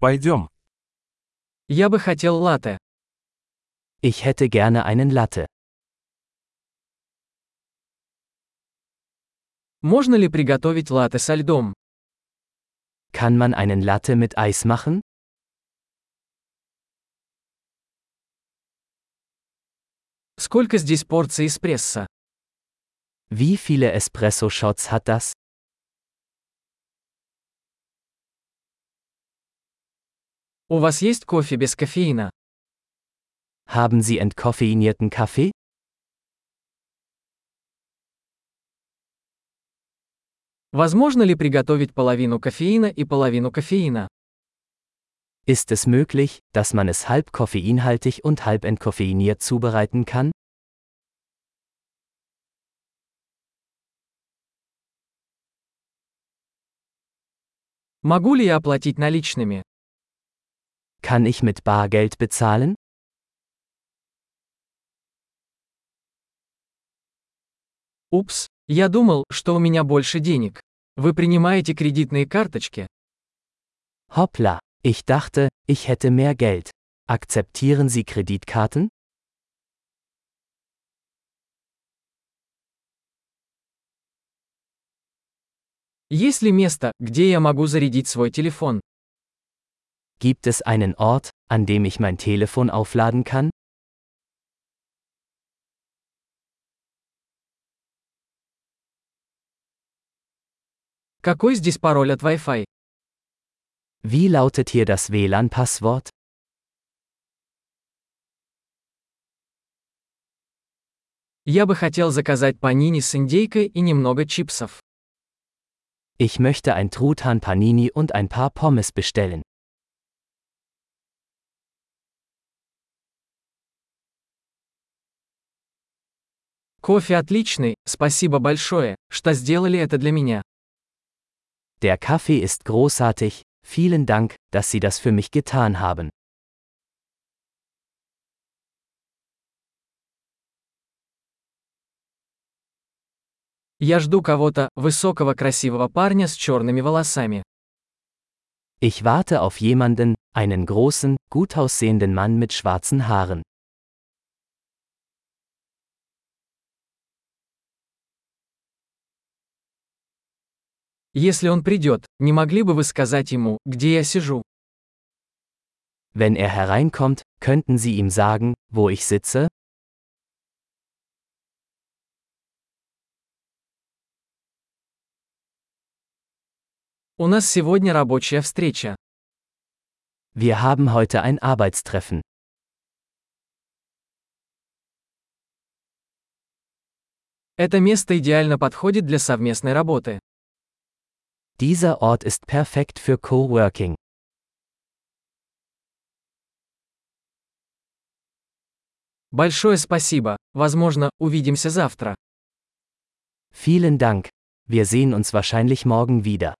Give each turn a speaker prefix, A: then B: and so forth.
A: Пойдем.
B: Я бы хотел латте.
C: Ich hätte gerne einen Latte.
B: Можно ли приготовить латте со льдом?
C: Kann man einen Latte mit Eis machen?
B: Сколько здесь порций эспрессо?
C: Wie viele Espresso-Shots hat das?
B: У вас есть кофе без кофеина?
C: Haben Sie entkoffeinierten Kaffee?
B: Возможно ли приготовить половину кофеина и половину кофеина?
C: Ist es möglich, dass man es halb koffeinhaltig und halb entkoffeiniert zubereiten kann?
B: Могу ли я оплатить наличными?
C: Kann ich mit Bargeld bezahlen?
B: Упс, я думал, что у меня больше денег. Вы принимаете кредитные карточки?
C: Hoppla, ich dachte, ich hätte mehr Geld. Akzeptieren Sie Kreditkarten?
B: Есть ли место, где я могу зарядить свой телефон?
C: Gibt es einen Ort, an dem ich mein Telefon aufladen kann?
B: Какой здесь пароль от Wi-Fi?
C: Wie lautet hier das WLAN-Passwort?
B: Я бы хотел заказать панини с индейкой и немного чипсов.
C: Ich möchte ein Truthahn Panini und ein paar Pommes bestellen.
B: Кофе отличный, спасибо большое, что сделали это для меня.
C: Der Kaffee ist großartig, vielen Dank, dass Sie das für mich getan haben.
B: Я жду кого-то, высокого красивого парня с черными волосами.
C: Ich warte auf jemanden, einen großen, gut aussehenden Mann mit schwarzen Haaren.
B: Если он придет, не могли бы вы сказать ему, где я сижу?
C: Wenn er hereinkommt, könnten Sie ihm sagen, wo ich sitze?
B: У нас сегодня рабочая встреча.
C: Wir haben heute ein Arbeitstreffen.
B: Это место идеально подходит для совместной работы.
C: Dieser Ort ist perfekt für Coworking.
B: Большое спасибо. Возможно, увидимся завтра.
C: Vielen Dank. Wir sehen uns wahrscheinlich morgen wieder.